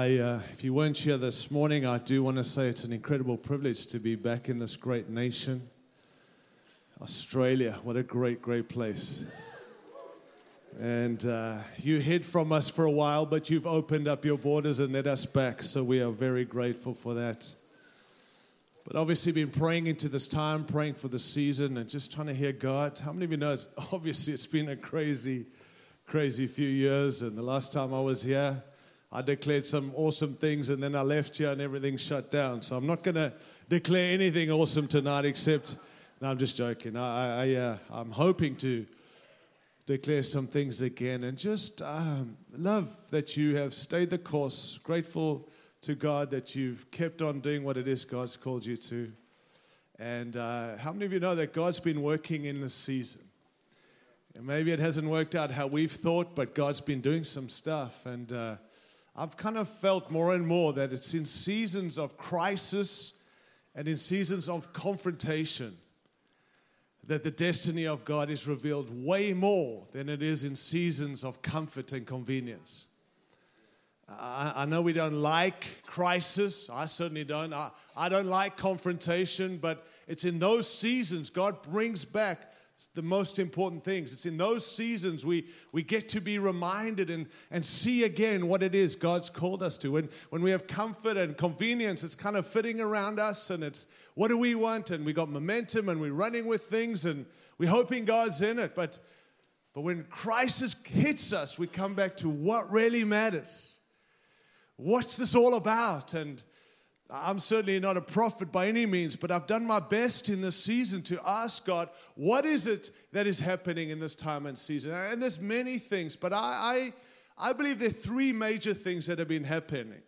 I, uh, if you weren't here this morning, I do want to say it's an incredible privilege to be back in this great nation. Australia, what a great, great place. And uh, you hid from us for a while, but you've opened up your borders and let us back. So we are very grateful for that. But obviously, been praying into this time, praying for the season, and just trying to hear God. How many of you know? It's, obviously, it's been a crazy, crazy few years. And the last time I was here, I declared some awesome things, and then I left here and everything shut down. So I'm not going to declare anything awesome tonight, except, no, I'm just joking. I, I, uh, I'm hoping to declare some things again and just um, love that you have stayed the course. Grateful to God that you've kept on doing what it is God's called you to. And uh, how many of you know that God's been working in this season? And maybe it hasn't worked out how we've thought, but God's been doing some stuff. And uh, I've kind of felt more and more that it's in seasons of crisis and in seasons of confrontation that the destiny of God is revealed way more than it is in seasons of comfort and convenience. I, know we don't like crisis. I certainly don't. I, I don't like confrontation, but it's in those seasons God brings back the most important things. It's in those seasons we, we get to be reminded and, and see again what it is God's called us to. And when we have comfort and convenience, it's kind of fitting around us and it's what do we want? And we got momentum and we're running with things and we're hoping God's in it. But, but when crisis hits us, we come back to what really matters. What's this all about? And I'm certainly not a prophet by any means, but I've done my best in this season to ask God, what is it that is happening in this time and season? And there's many things, but I, I, I believe there are three major things that have been happening.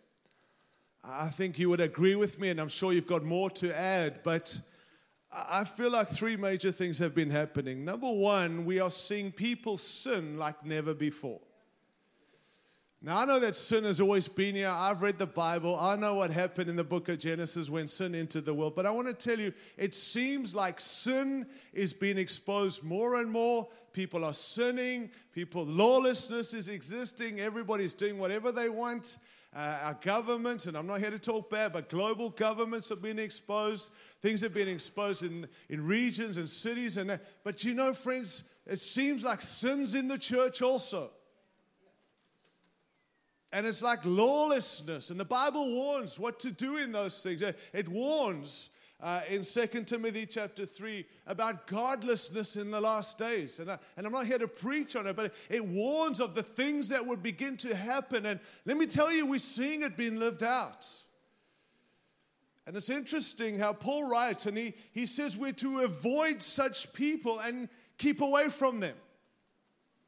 I think you would agree with me, and I'm sure you've got more to add, but I feel like three major things have been happening. Number one, we are seeing people sin like never before. Now, I know that sin has always been here. I've read the Bible. I know what happened in the book of Genesis when sin entered the world. But I want to tell you, it seems like sin is being exposed more and more. People are sinning. People, lawlessness is existing. Everybody's doing whatever they want. Uh, our governments, and I'm not here to talk bad, but global governments have been exposed. Things have been exposed in, in regions and cities. And, but you know, friends, it seems like sin's in the church also. And it's like lawlessness. And the Bible warns what to do in those things. It warns uh, in 2 Timothy chapter 3 about godlessness in the last days. And, I, and I'm not here to preach on it, but it warns of the things that would begin to happen. And let me tell you, we're seeing it being lived out. And it's interesting how Paul writes, and he, he says we're to avoid such people and keep away from them.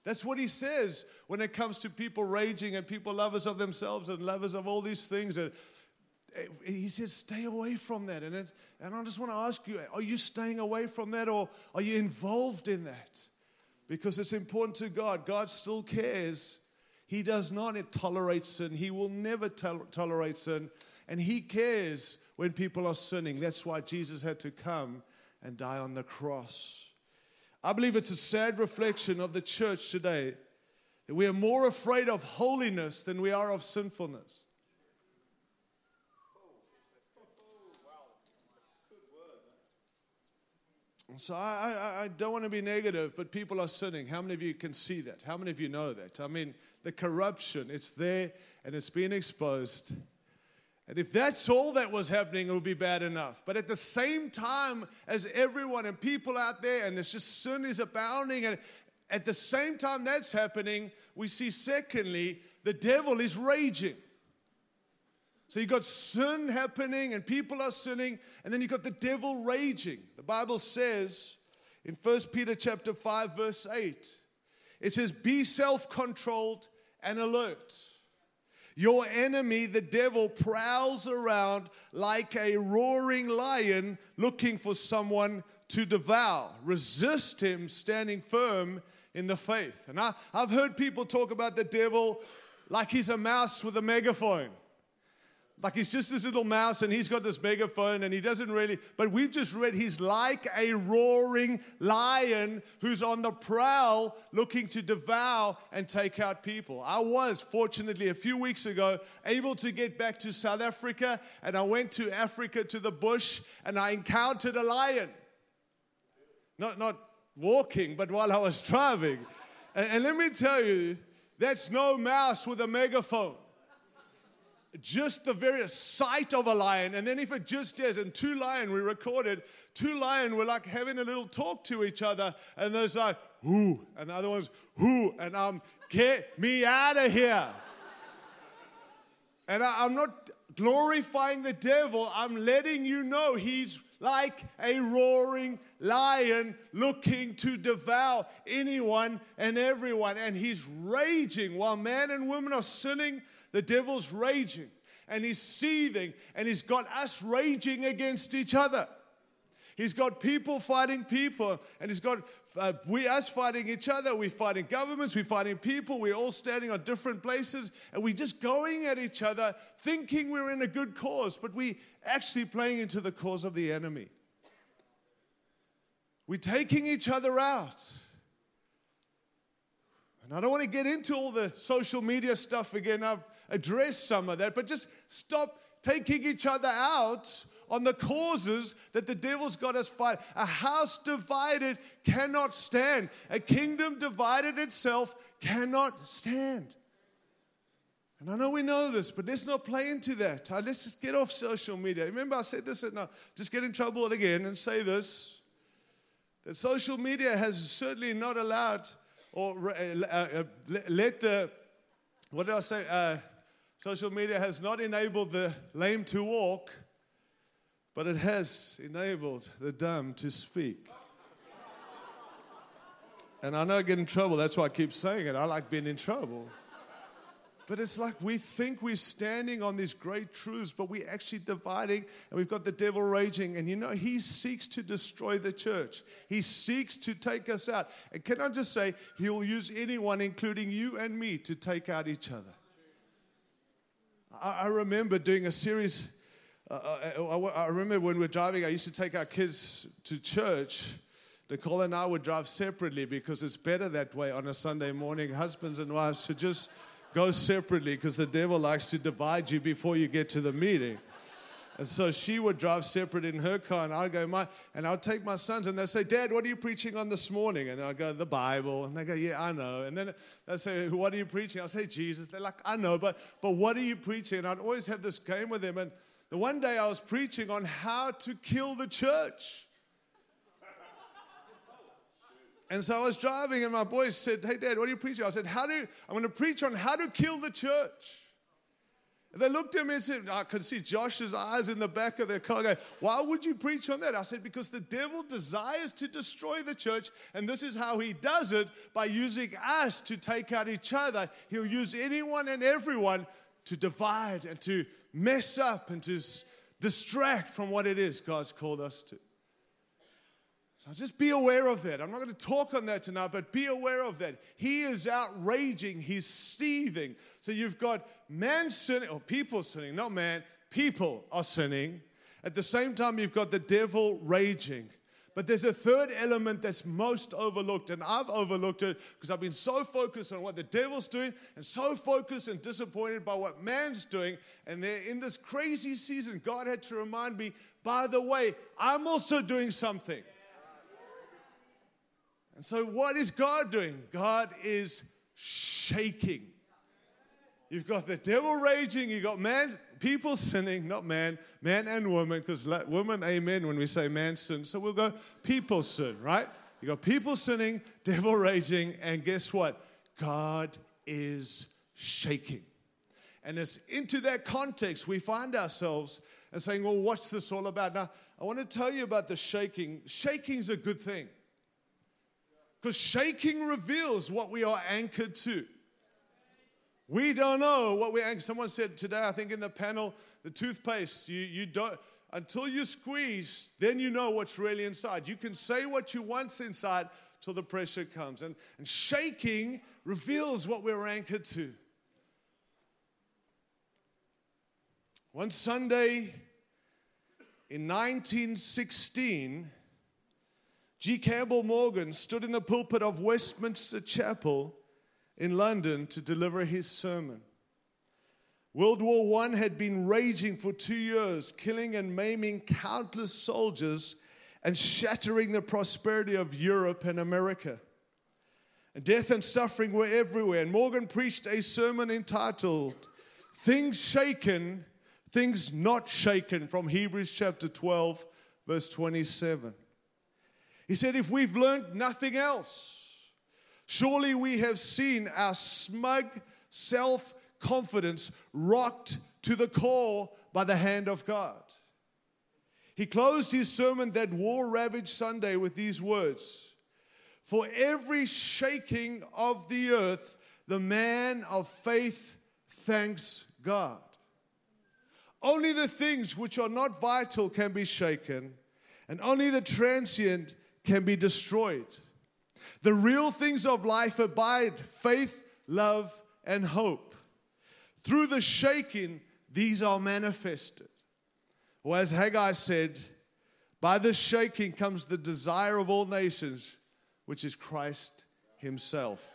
That's what he says when it comes to people raging and people lovers of themselves and lovers of all these things. And eh, he says, stay away from that. And, and I just want to ask you, are you staying away from that or are you involved in that? Because it's important to God. God still cares. He does not tolerate sin. He will never tol- tolerate sin. And He cares when people are sinning. That's why Jesus had to come and die on the cross. I believe it's a sad reflection of the church today that we are more afraid of holiness than we are of sinfulness. So I, I, I, don't want to be negative, but people are sinning. How many of you can see that? How many of you know that? I mean, the corruption, it's there and it's being exposed. And if that's all that was happening, it would be bad enough. But at the same time as everyone and people out there, and it's just sin is abounding, and at the same time that's happening, we see secondly, the devil is raging. So you've got sin happening and people are sinning, and then you've got the devil raging. The Bible says in 1 Peter chapter 5, verse 8, it says, Be self-controlled and alert. Your enemy, the devil, prowls around like a roaring lion looking for someone to devour. Resist him standing firm in the faith. And I, have heard people talk about the devil like he's a mouse with a megaphone. Like he's just this little mouse and he's got this megaphone and he doesn't really, but we've just read he's like a roaring lion who's on the prowl looking to devour and take out people. I was, fortunately, a few weeks ago able to get back to South Africa and I went to Africa to the bush and I encountered a lion. Not, not walking, but while I was driving. And, and let me tell you, that's no mouse with a megaphone just the very sight of a lion. And then if it just is, and two lion, we recorded, two lion were like having a little talk to each other. And there's like, who? And the other one's, who? And I'm, um, get me out of here. and I, I'm not glorifying the devil. I'm letting you know he's like a roaring lion looking to devour anyone and everyone. And he's raging while man and woman are sinning the devil's raging and he's seething and he's got us raging against each other. He's got people fighting people, and he's got uh, we us fighting each other. We're fighting governments, we're fighting people. We're all standing on different places, and we're just going at each other, thinking we're in a good cause, but we're actually playing into the cause of the enemy. We're taking each other out. And I don't want to get into all the social media stuff again. I've address some of that, but just stop taking each other out on the causes that the devil's got us fight. A house divided cannot stand. A kingdom divided itself cannot stand. And I know we know this, but let's not play into that. Uh, let's just get off social media. Remember, I said this, and now just get in trouble again and say this that social media has certainly not allowed or uh, uh, let the, what did I say? Uh, Social media has not enabled the lame to walk, but it has enabled the dumb to speak. And I know I get in trouble, that's why I keep saying it. I like being in trouble. But it's like we think we're standing on these great truths, but we're actually dividing, and we've got the devil raging. And you know, he seeks to destroy the church, he seeks to take us out. And can I just say, he will use anyone, including you and me, to take out each other. I, remember doing a series. Uh, uh I, remember when we were driving, I used to take our kids to church. Nicole and I would drive separately because it's better that way on a Sunday morning. Husbands and wives should just go separately because the devil likes to divide you before you get to the meeting. And so she would drive separate in her car, and I'd go, my, and I'd take my sons, and they'd say, Dad, what are you preaching on this morning? And I'd go, the Bible. And they go, yeah, I know. And then they'd say, what are you preaching? I'd say, Jesus. They're like, I know, but, but what are you preaching? And I'd always have this game with them. And the one day I was preaching on how to kill the church. And so I was driving, and my boys said, Hey, Dad, what are you preaching? I said, How do I'm going to preach on how to kill the church. They looked at me and said, I could see Josh's eyes in the back of their car going, Why would you preach on that? I said, Because the devil desires to destroy the church, and this is how he does it by using us to take out each other. He'll use anyone and everyone to divide and to mess up and to distract from what it is God's called us to. So just be aware of that. I'm not going to talk on that tonight, but be aware of that. He is outraging, he's seething. So you've got man sinning, or people sinning, not man, people are sinning. At the same time, you've got the devil raging. But there's a third element that's most overlooked, and I've overlooked it because I've been so focused on what the devil's doing and so focused and disappointed by what man's doing. And in this crazy season, God had to remind me, by the way, I'm also doing something. And so, what is God doing? God is shaking. You've got the devil raging, you've got man, people sinning, not man, man and woman, because woman, amen, when we say man sin. So we'll go people sin, right? You got people sinning, devil raging, and guess what? God is shaking. And it's into that context we find ourselves and saying, well, what's this all about? Now, I want to tell you about the shaking. Shaking's a good thing. Because shaking reveals what we are anchored to. We don't know what we're anchored. Someone said today, I think in the panel, the toothpaste, you, you don't, until you squeeze, then you know what's really inside. You can say what you want inside till the pressure comes. And, and shaking reveals what we're anchored to. One Sunday in 1916, G. Campbell Morgan stood in the pulpit of Westminster Chapel in London to deliver his sermon. World War I had been raging for two years, killing and maiming countless soldiers and shattering the prosperity of Europe and America. And death and suffering were everywhere. And Morgan preached a sermon entitled, Things Shaken things not shaken from Hebrews chapter 12, verse 27. He said, If we've learned nothing else, surely we have seen our smug self confidence rocked to the core by the hand of God. He closed his sermon that war ravaged Sunday with these words For every shaking of the earth, the man of faith thanks God. Only the things which are not vital can be shaken, and only the transient can be destroyed. The real things of life abide faith, love, and hope. Through the shaking, these are manifested. Or as Haggai said, by the shaking comes the desire of all nations, which is Christ Himself.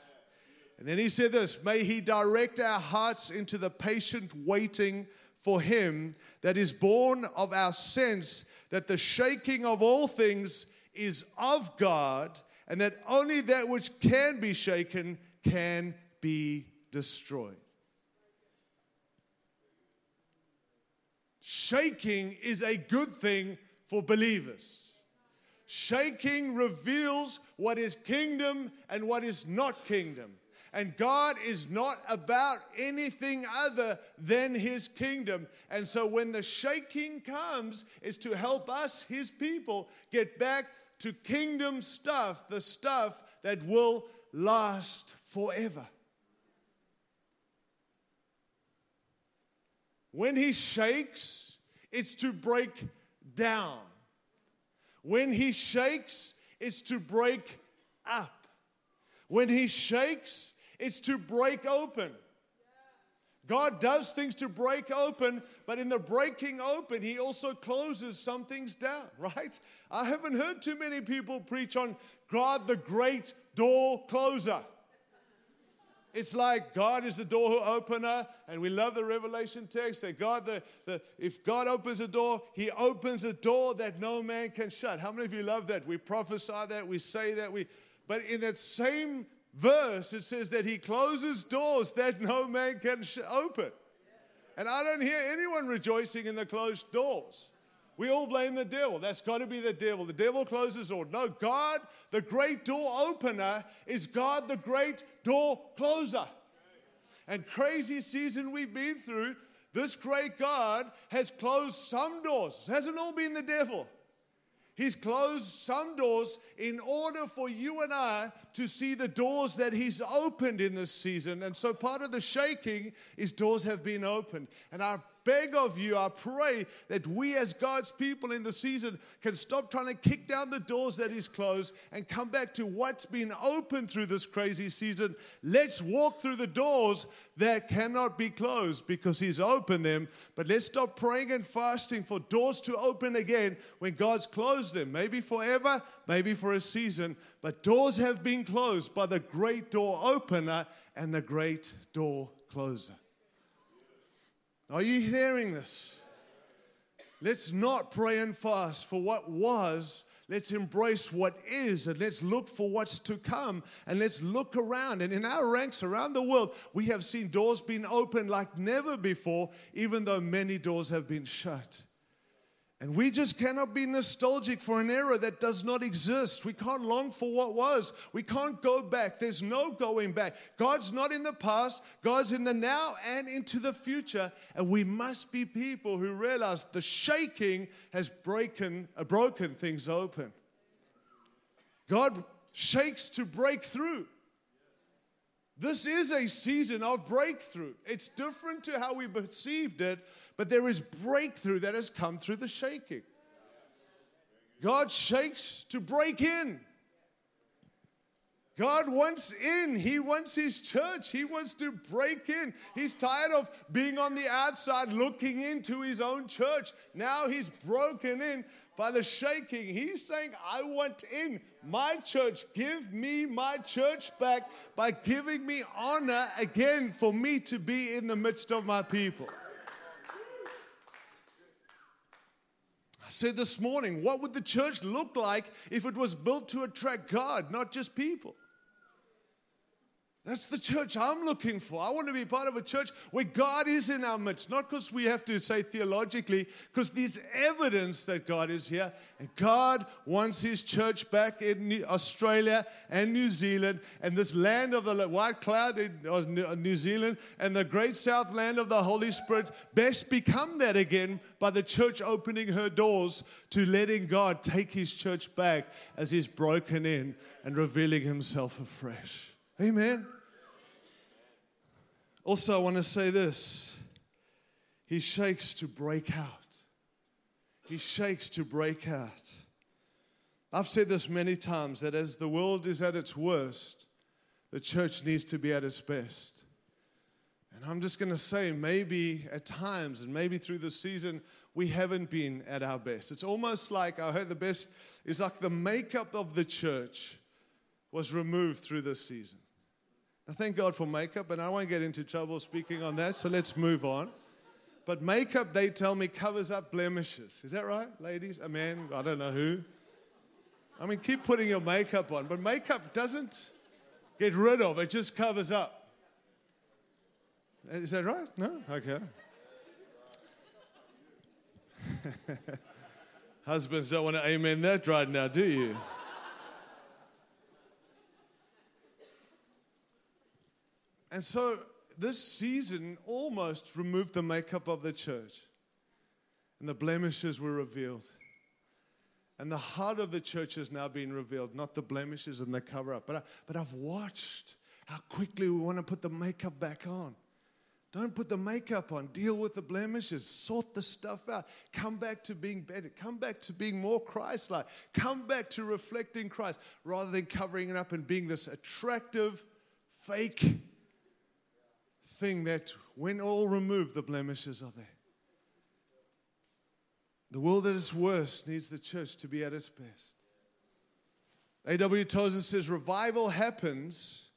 And then he said this May He direct our hearts into the patient waiting for him that is born of our sense that the shaking of all things is of God, and that only that which can be shaken can be destroyed. Shaking is a good thing for believers. Shaking reveals what is kingdom and what is not kingdom. And God is not about anything other than his kingdom. And so when the shaking comes, is to help us, his people, get back to kingdom stuff, the stuff that will last forever. When he shakes, it's to break down. When he shakes, it's to break up. When he shakes, it's to break open. God does things to break open, but in the breaking open, He also closes some things down, right? I haven't heard too many people preach on God, the great door closer. It's like God is the door opener, and we love the Revelation text that God, the, the, if God opens a door, He opens a door that no man can shut. How many of you love that? We prophesy that, we say that, we, but in that same verse, it says that he closes doors that no man can sh- open. And I don't hear anyone rejoicing in the closed doors. We all blame the devil. That's got to be the devil. The devil closes doors. No, God, the great door opener, is God, the great door closer. And crazy season we've been through, this great God has closed some doors. Hasn't all been the devil. He's closed some doors in order for you and I to see the doors that He's opened in this season. And so part of the shaking is doors have been opened. And I beg of you, I pray that we as God's people in the season can stop trying to kick down the doors that He's closed and come back to what's been open through this crazy season. Let's walk through the doors that cannot be closed because He's opened them. But let's stop praying and fasting for doors to open again when God's closed them. Maybe forever, maybe for a season. But doors have been closed by the great door opener and the great door closer. Are you hearing this? Let's not pray and fast for what was. Let's embrace what is and let's look for what's to come and let's look around. And in our ranks around the world, we have seen doors being opened like never before, even though many doors have been shut. And we just cannot be nostalgic for an era that does not exist. We can't long for what was. We can't go back. There's no going back. God's not in the past, God's in the now and into the future. And we must be people who realize the shaking has broken, uh, broken things open. God shakes to break through. This is a season of breakthrough. It's different to how we perceived it, but there is breakthrough that has come through the shaking. God shakes to break in. God wants in. He wants His church. He wants to break in. He's tired of being on the outside looking into His own church. Now He's broken in by the shaking. He's saying, I want in my church. Give me my church back by giving me honor again for me to be in the midst of my people. I said this morning, what would the church look like if it was built to attract God, not just people? That's the church I'm looking for. I want to be part of a church where God is in our midst, not because we have to say theologically, because there's evidence that God is here. And God wants His church back in Australia and New Zealand and this land of the white cloud in New Zealand and the great south land of the Holy Spirit best become that again by the church opening her doors to letting God take His church back as He's broken in and revealing Himself afresh. Amen. Also, I want to say this He shakes to break out. He shakes to break out. I've said this many times that as the world is at its worst, the church needs to be at its best. And I'm just going to say, maybe at times, and maybe through the season, we haven't been at our best. It's almost like I heard the best is like the makeup of the church was removed through this season. I thank God for makeup, and I won't get into trouble speaking on that, so let's move on. But makeup, they tell me, covers up blemishes. Is that right, ladies? A man, I don't know who. I mean, keep putting your makeup on, but makeup doesn't get rid of, it just covers up. Is that right? No? Okay. Husbands don't want to amen that right now, do you? And so this season almost removed the makeup of the church, and the blemishes were revealed. And the heart of the church has now been revealed, not the blemishes and the cover up. But, I, but I've watched how quickly we want to put the makeup back on. Don't put the makeup on. Deal with the blemishes. Sort the stuff out. Come back to being better. Come back to being more Christ like. Come back to reflecting Christ rather than covering it up and being this attractive, fake thing that when all removed, the blemishes are there. The world at its worst needs the church to be at its best. A.W. Tozer says revival happens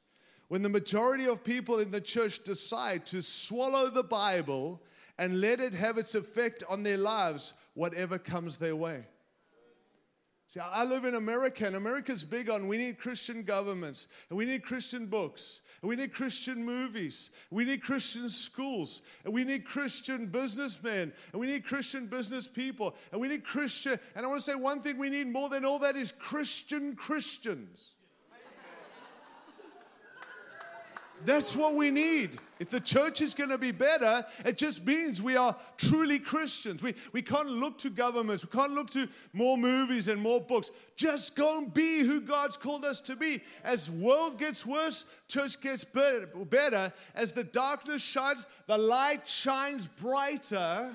when the majority of people in the church decide to swallow the Bible and let it have its effect on their lives, whatever comes their way. See, I live in America, and America's big on we need Christian governments, and we need Christian books, and we need Christian movies, we need Christian schools, and we need Christian businessmen, and we need Christian business people, and we need Christian. And I want to say one thing we need more than all that is Christian Christians. That's what we need. If the church is going to be better, it just means we are truly Christians. We, we can't look to governments, we can't look to more movies and more books. Just go and be who God's called us to be. As world gets worse, church gets better. better. As the darkness shines, the light shines brighter.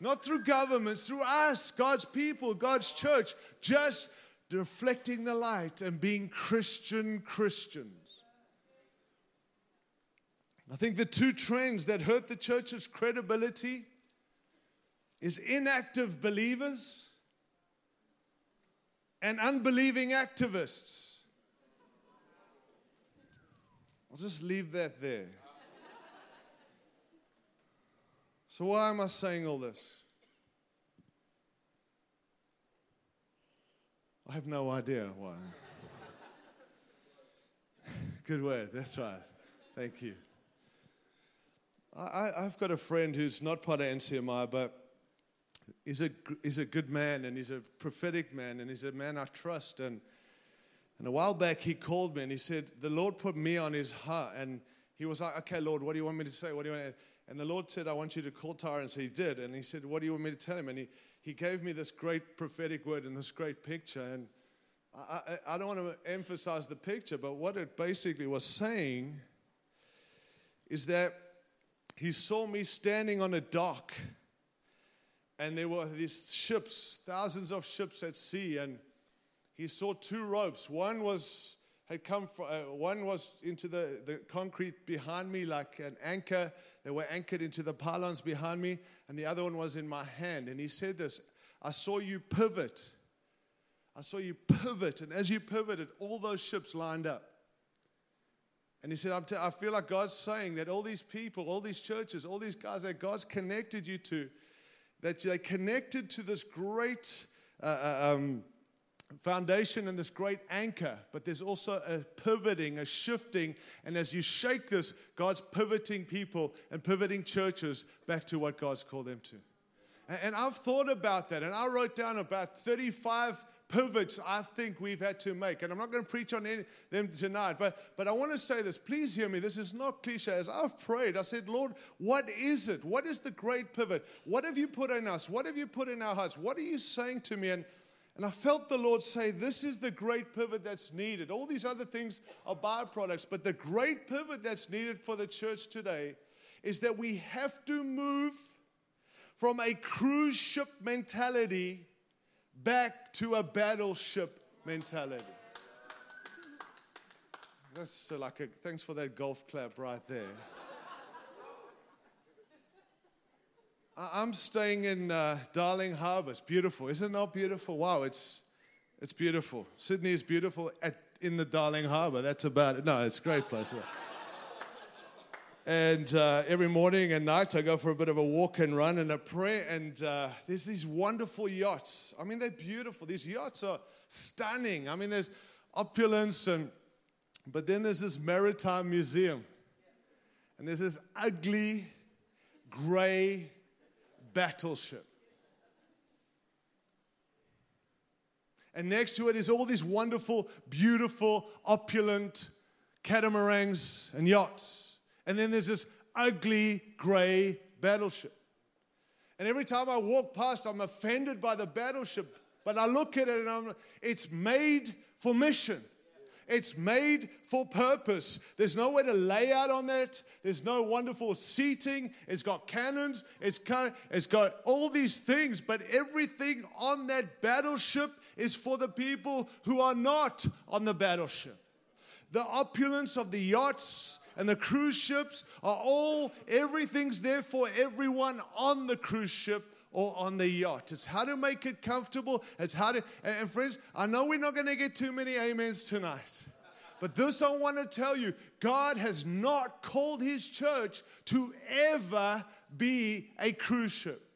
Not through governments, through us, God's people, God's church, just reflecting the light and being Christian Christians. I think the two trends that hurt the church's credibility is inactive believers and unbelieving activists. I'll just leave that there. So, why am I saying all this? I have no idea why. Good word, that's right. Thank you. I, have got a friend who's not part of NCMI, but he's a, he's a good man and he's a prophetic man and he's a man I trust. And, and a while back, he called me and he said, The Lord put me on his heart. And he was like, Okay, Lord, what do you want me to say? What do you want? And the Lord said, I want you to call. And so he did. And he said, What do you want me to tell him? And he, he gave me this great prophetic word and this great picture. And I, I, I don't want to emphasize the picture, but what it basically was saying is that he saw me standing on a dock, and there were these ships, thousands of ships at sea, and he saw two ropes. One was had come from, uh, one was into the, the concrete behind me like an anchor. They were anchored into the pylons behind me, and the other one was in my hand. And he said this I saw you pivot. I saw you pivot, and as you pivoted, all those ships lined up. And he said, t- I feel like God's saying that all these people, all these churches, all these guys that God's connected you to, that they connected to this great uh, uh um, foundation and this great anchor, but there's also a pivoting, a shifting. And as you shake this, God's pivoting people and pivoting churches back to what God's called them to. And I've thought about that, and I wrote down about 35 pivots I think we've had to make. And I'm not going to preach on any, them tonight, but, but I want to say this. Please hear me. This is not cliche. As I've prayed, I said, Lord, what is it? What is the great pivot? What have you put in us? What have you put in our hearts? What are you saying to me? And and I felt the Lord say, This is the great pivot that's needed. All these other things are byproducts, but the great pivot that's needed for the church today is that we have to move from a cruise ship mentality back to a battleship mentality. That's like a thanks for that golf clap right there. I'm staying in uh, Darling Harbour. It's beautiful. Is it not beautiful? Wow, it's, it's beautiful. Sydney is beautiful at, in the Darling Harbour. That's about it. No, it's a great place. And uh, every morning and night, I go for a bit of a walk and run and a prayer. And uh, there's these wonderful yachts. I mean, they're beautiful. These yachts are stunning. I mean, there's opulence, and but then there's this maritime museum, and there's this ugly, gray battleship. And next to it is all these wonderful, beautiful, opulent catamarans and yachts. And then there's this ugly gray battleship. And every time I walk past, I'm offended by the battleship. But I look at it and I'm, it's made for mission. It's made for purpose. There's no way to lay out on that. There's no wonderful seating. It's got cannons. It's got, it's got all these things, but everything on that battleship is for the people who are not on the battleship. The opulence of the yachts and the cruise ships are all, everything's there for everyone on the cruise ship or on the yacht. It's how to make it comfortable. It's how to, and friends, I know we're not going to get too many amens tonight. But this I want to tell you God has not called his church to ever be a cruise ship.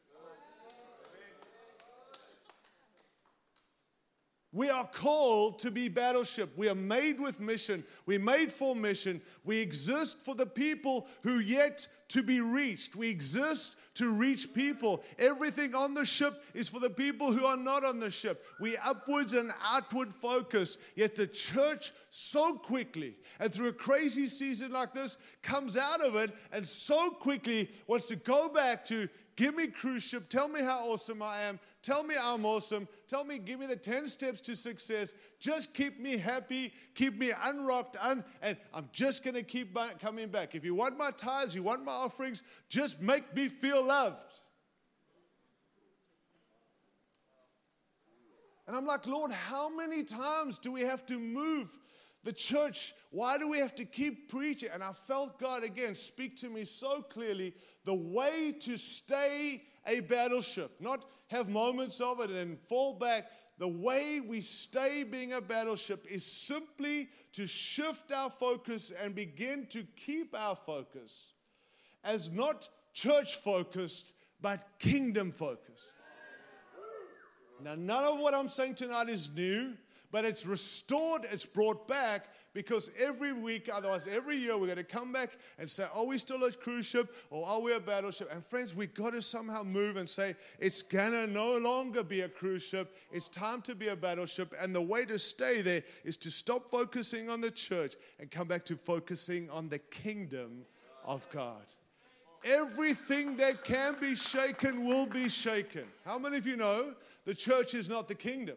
We are called to be battleship. We are made with mission. We're made for mission. We exist for the people who yet to be reached. We exist to reach people. Everything on the ship is for the people who are not on the ship. We upwards and outward focus. Yet the church so quickly and through a crazy season like this comes out of it and so quickly wants to go back to Give me cruise ship. Tell me how awesome I am. Tell me I'm awesome. Tell me, give me the 10 steps to success. Just keep me happy. Keep me unrocked. Un- and I'm just to keep coming back. If you want my tithes, you want my offerings, just make me feel loved. And I'm like, Lord, how many times do we have to move the church, why do we have to keep preaching? And I felt God again speak to me so clearly the way to stay a battleship, not have moments of it and then fall back. The way we stay being a battleship is simply to shift our focus and begin to keep our focus as not church focused, but kingdom focused. Now, none of what I'm saying tonight is new but it's restored, it's brought back because every week, otherwise, every year, we're going to come back and say, Are we still a cruise ship or are we a battleship? And friends, we've got to somehow move and say, It's going to no longer be a cruise ship. It's time to be a battleship. And the way to stay there is to stop focusing on the church and come back to focusing on the kingdom of God. Everything that can be shaken will be shaken. How many of you know the church is not the kingdom?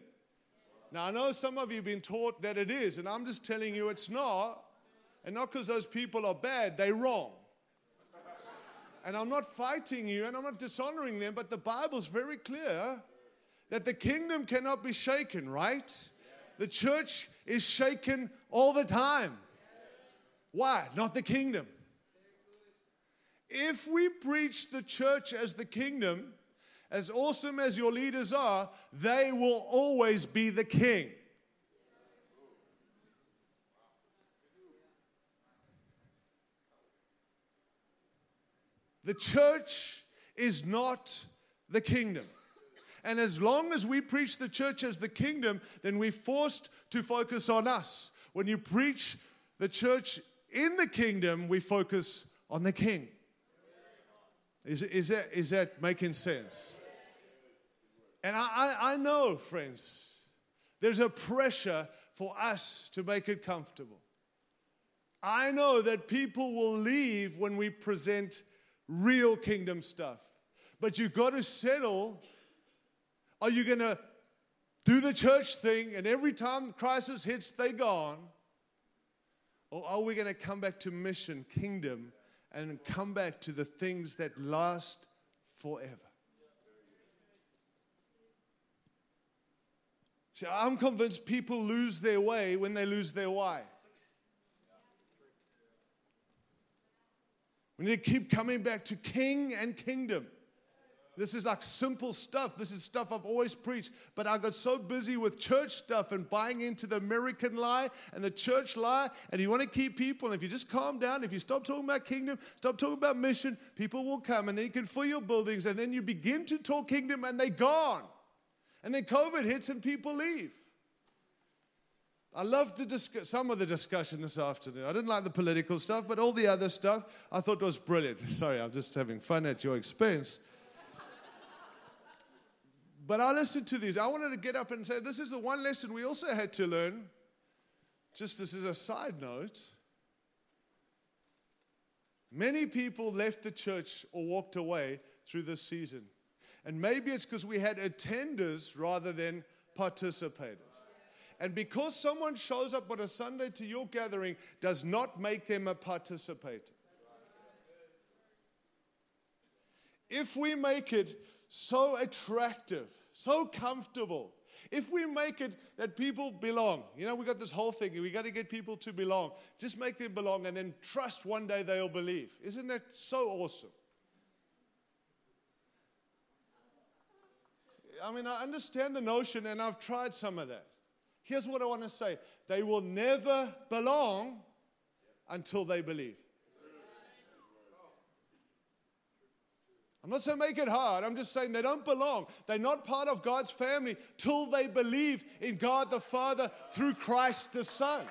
Now, I know some of you have been taught that it is, and I'm just telling you it's not. And not because those people are bad, they're wrong. And I'm not fighting you and I'm not dishonoring them, but the Bible's very clear that the kingdom cannot be shaken, right? The church is shaken all the time. Why? Not the kingdom. If we preach the church as the kingdom, as awesome as your leaders are, they will always be the king. The church is not the kingdom. And as long as we preach the church as the kingdom, then we're forced to focus on us. When you preach the church in the kingdom, we focus on the king. Is, is, that, is that making sense? And I, I, I know, friends, there's a pressure for us to make it comfortable. I know that people will leave when we present real kingdom stuff. But you've got to settle. Are you going to do the church thing and every time crisis hits, they're gone? Or are we going to come back to mission, kingdom, and come back to the things that last forever? See, I'm convinced people lose their way when they lose their why. We need to keep coming back to king and kingdom. This is like simple stuff. This is stuff I've always preached. But I got so busy with church stuff and buying into the American lie and the church lie. And you want to keep people. And if you just calm down, if you stop talking about kingdom, stop talking about mission, people will come and then you can fill your buildings. And then you begin to talk kingdom and they're gone. And then COVID hits and people leave. I loved the discuss- some of the discussion this afternoon. I didn't like the political stuff, but all the other stuff I thought was brilliant. Sorry, I'm just having fun at your expense. But I listened to these. I wanted to get up and say, this is the one lesson we also had to learn. Just this is a side note. Many people left the church or walked away through this season. And maybe it's because we had attenders rather than participators. And because someone shows up on a Sunday to your gathering does not make them a participator. If we make it so attractive, so comfortable, if we make it that people belong, you know, we got this whole thing, we got to get people to belong. Just make them belong and then trust one day they'll believe. Isn't that so awesome? I mean, I understand the notion and I've tried some of that. Here's what I want to say they will never belong until they believe. I'm not saying make it hard. I'm just saying they don't belong. They're not part of God's family till they believe in God the Father through Christ the Son.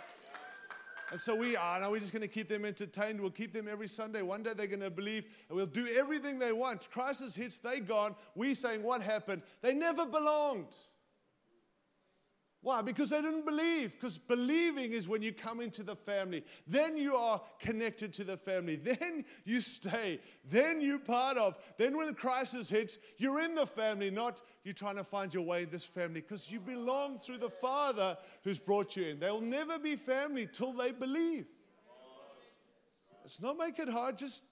And so we are. Now we're just going to keep them entertained. We'll keep them every Sunday. One day they're going to believe and we'll do everything they want. Crisis hits, they gone. We saying what happened? They never belonged. Why? Because they didn't believe. Because believing is when you come into the family. Then you are connected to the family. Then you stay. Then you're part of. Then when the crisis hits, you're in the family, not you're trying to find your way in this family. Because you belong through the Father who's brought you in. They'll never be family till they believe. Let's not make it hard. Just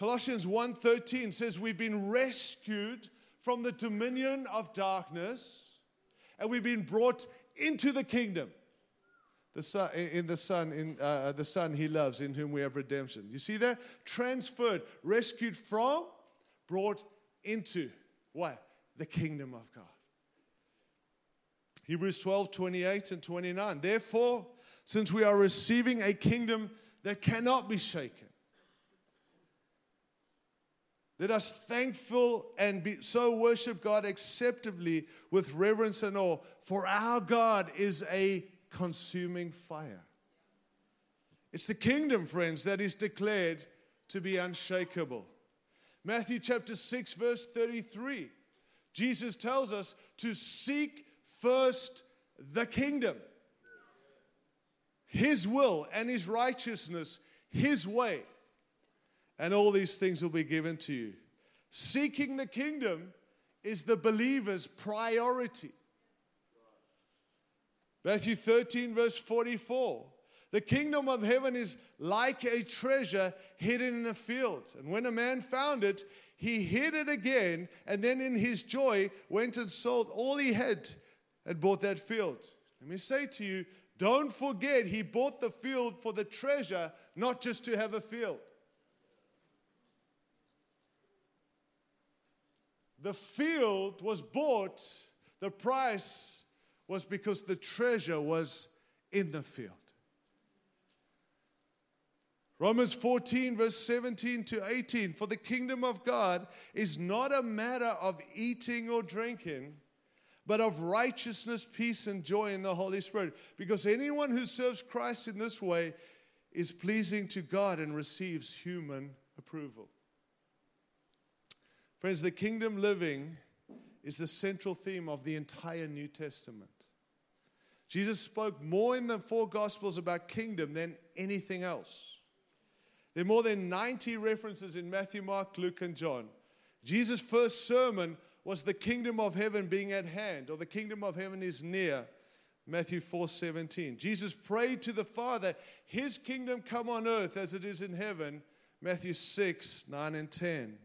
Colossians 1:13 says we've been rescued from the dominion of darkness and we've been brought into the kingdom. The son, in the son, in uh, the son he loves, in whom we have redemption. You see that? Transferred, rescued from, brought into what? The kingdom of God. Hebrews 12, 28 and 29. Therefore, since we are receiving a kingdom that cannot be shaken, let us thankful and be, so worship God acceptably with reverence and awe, for our God is a consuming fire. It's the kingdom, friends, that is declared to be unshakable. Matthew chapter 6, verse 33. Jesus tells us to seek first the kingdom, His will and His righteousness, His way and all these things will be given to you. Seeking the kingdom is the believer's priority. Matthew 13, verse 44. The kingdom of heaven is like a treasure hidden in a field. And when a man found it, he hid it again, and then in his joy went and sold all he had and bought that field. Let me say to you, don't forget he bought the field for the treasure, not just to have a field. The field was bought, the price was because the treasure was in the field. Romans 14, verse 17 to 18 For the kingdom of God is not a matter of eating or drinking, but of righteousness, peace, and joy in the Holy Spirit. Because anyone who serves Christ in this way is pleasing to God and receives human approval. Friends, the kingdom living is the central theme of the entire New Testament. Jesus spoke more in the four Gospels about kingdom than anything else. There are more than 90 references in Matthew, Mark, Luke, and John. Jesus' first sermon was the kingdom of heaven being at hand, or the kingdom of heaven is near. Matthew 4 17. Jesus prayed to the Father, His kingdom come on earth as it is in heaven. Matthew 6 9 and 10.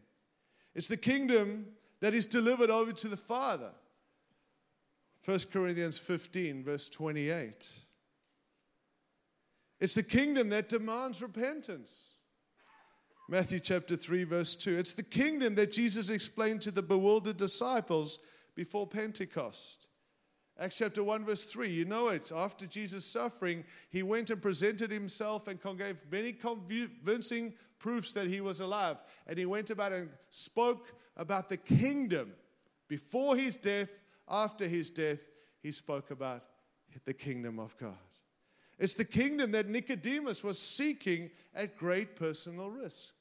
It's the kingdom that is delivered over to the Father. 1 Corinthians 15, verse 28. It's the kingdom that demands repentance. Matthew chapter 3, verse 2. It's the kingdom that Jesus explained to the bewildered disciples before Pentecost. Acts chapter 1, verse 3, you know it. After Jesus' suffering, he went and presented himself and gave many convincing proofs that he was alive. And he went about and spoke about the kingdom. Before his death, after his death, he spoke about the kingdom of God. It's the kingdom that Nicodemus was seeking at great personal risk.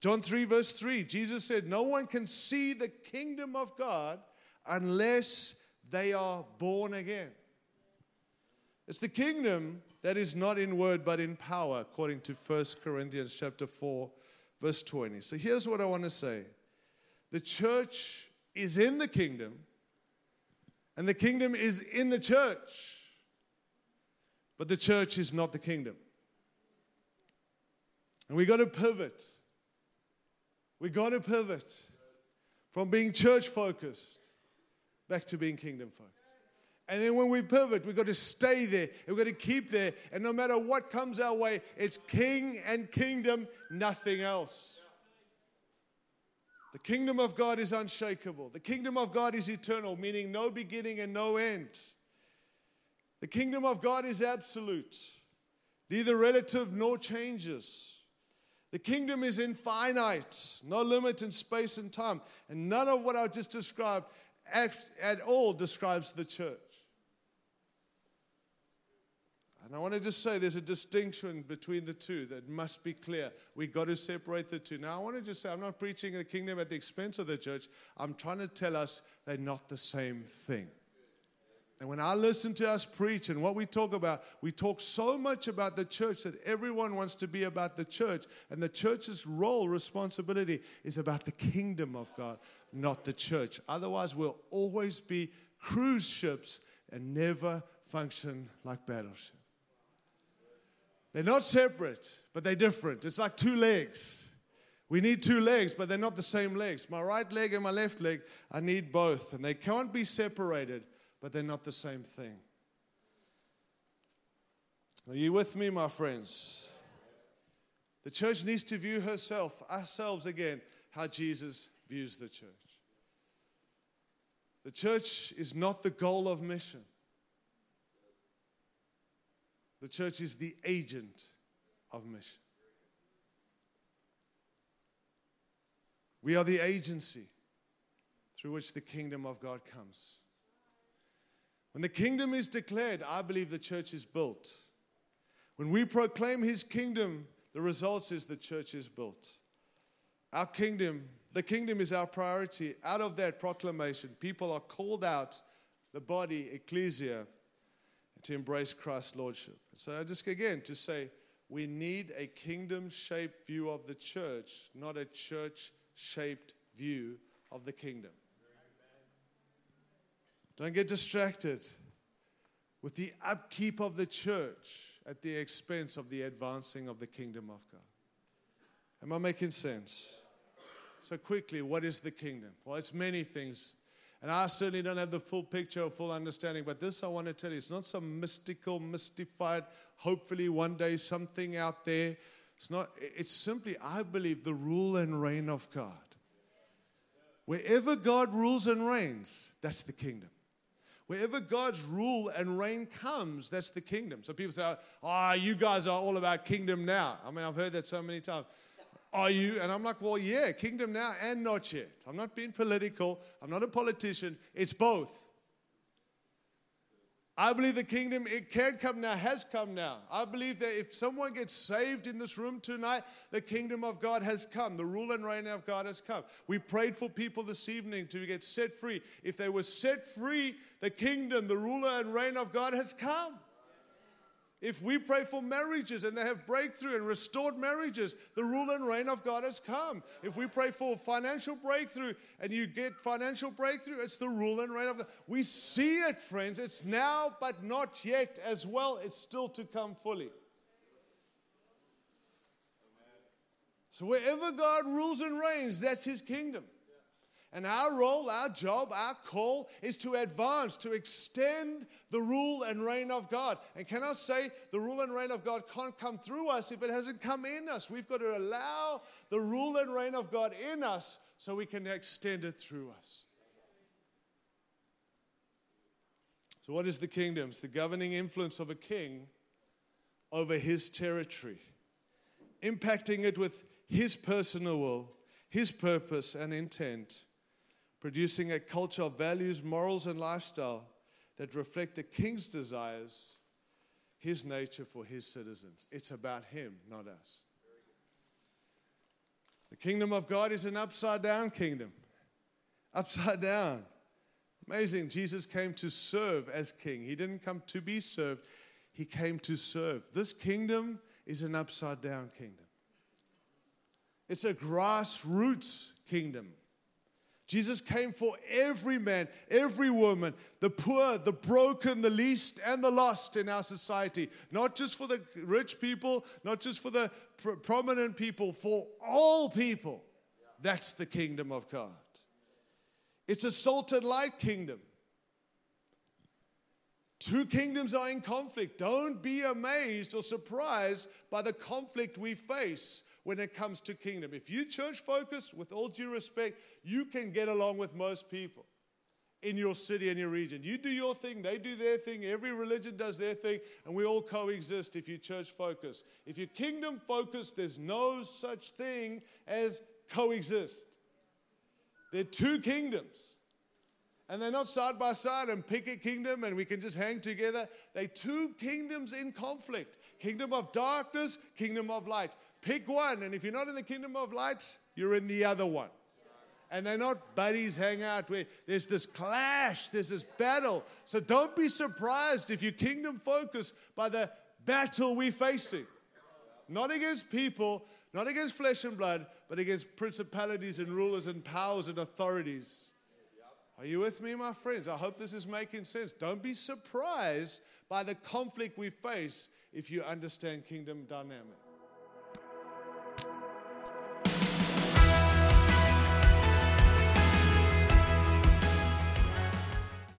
John 3, verse 3, Jesus said, No one can see the kingdom of God unless they are born again. It's the kingdom that is not in word but in power, according to 1 Corinthians chapter 4, verse 20. So here's what I want to say. The church is in the kingdom, and the kingdom is in the church. But the church is not the kingdom. And we got to pivot we got to pivot from being church focused back to being kingdom focused. And then when we pivot, we've got to stay there. We've got to keep there. And no matter what comes our way, it's king and kingdom, nothing else. The kingdom of God is unshakable. The kingdom of God is eternal, meaning no beginning and no end. The kingdom of God is absolute, neither relative nor changes. The kingdom is infinite, no limit in space and time. And none of what I just described at, at all describes the church. And I want to just say there's a distinction between the two that must be clear. We've got to separate the two. Now, I want to just say I'm not preaching the kingdom at the expense of the church. I'm trying to tell us they're not the same thing. And when I listen to us preach and what we talk about, we talk so much about the church that everyone wants to be about the church. And the church's role, responsibility is about the kingdom of God, not the church. Otherwise, we'll always be cruise ships and never function like battleships. They're not separate, but they're different. It's like two legs. We need two legs, but they're not the same legs. My right leg and my left leg, I need both, and they can't be separated but they're not the same thing. Are you with me, my friends? The church needs to view herself, ourselves again, how Jesus views the church. The church is not the goal of mission. The church is the agent of mission. We are the agency through which the kingdom of God comes. When the kingdom is declared, I believe the church is built. When we proclaim his kingdom, the result is the church is built. Our kingdom, the kingdom is our priority. Out of that proclamation, people are called out, the body, ecclesia, to embrace Christ's lordship. So I just again to say we need a kingdom shaped view of the church, not a church shaped view of the kingdom. Don't get distracted with the upkeep of the church at the expense of the advancing of the kingdom of God. Am I making sense? So, quickly, what is the kingdom? Well, it's many things. And I certainly don't have the full picture or full understanding, but this I want to tell you it's not some mystical, mystified, hopefully one day something out there. It's not, it's simply, I believe, the rule and reign of God. Wherever God rules and reigns, that's the kingdom. Wherever God's rule and reign comes, that's the kingdom. So people say, oh, you guys are all about kingdom now. I mean, I've heard that so many times. Are you? And I'm like, well, yeah, kingdom now and not yet. I'm not being political. I'm not a politician. It's both. I believe the kingdom, it can come now, has come now. I believe that if someone gets saved in this room tonight, the kingdom of God has come. The rule and reign of God has come. We prayed for people this evening to get set free. If they were set free, the kingdom, the ruler and reign of God has come. If we pray for marriages and they have breakthrough and restored marriages, the rule and reign of God has come. If we pray for financial breakthrough and you get financial breakthrough, it's the rule and reign of God. We see it, friends. It's now, but not yet as well. It's still to come fully. So wherever God rules and reigns, that's his kingdom. And our role, our job, our call is to advance, to extend the rule and reign of God. And can I say, the rule and reign of God can't come through us if it hasn't come in us. We've got to allow the rule and reign of God in us so we can extend it through us. So, what is the kingdom? It's the governing influence of a king over his territory, impacting it with his personal will, his purpose, and intent producing a culture of values, morals, and lifestyle that reflect the king's desires, his nature for his citizens. It's about him, not us. The kingdom of God is an upside down kingdom. Upside down. Amazing. Jesus came to serve as king. He didn't come to be served, he came to serve. This kingdom is an upside down kingdom. It's a grassroots kingdom. Jesus came for every man, every woman, the poor, the broken, the least, and the lost in our society. Not just for the rich people, not just for the pr- prominent people, for all people. That's the kingdom of God. It's a salt and light kingdom. Two kingdoms are in conflict. Don't be amazed or surprised by the conflict we face when it comes to kingdom. If you church focused, with all due respect, you can get along with most people in your city and your region. You do your thing, they do their thing, every religion does their thing, and we all coexist if you church focused. If you're kingdom focused, there's no such thing as coexist. There are two kingdoms. And they're not side by side and pick a kingdom and we can just hang together. They're two kingdoms in conflict kingdom of darkness, kingdom of light. Pick one, and if you're not in the kingdom of lights, you're in the other one. And they're not buddies hang out where there's this clash, there's this battle. So don't be surprised if you're kingdom focused by the battle we're facing. Not against people, not against flesh and blood, but against principalities and rulers and powers and authorities. Are you with me, my friends? I hope this is making sense. Don't be surprised by the conflict we face if you understand kingdom dynamic.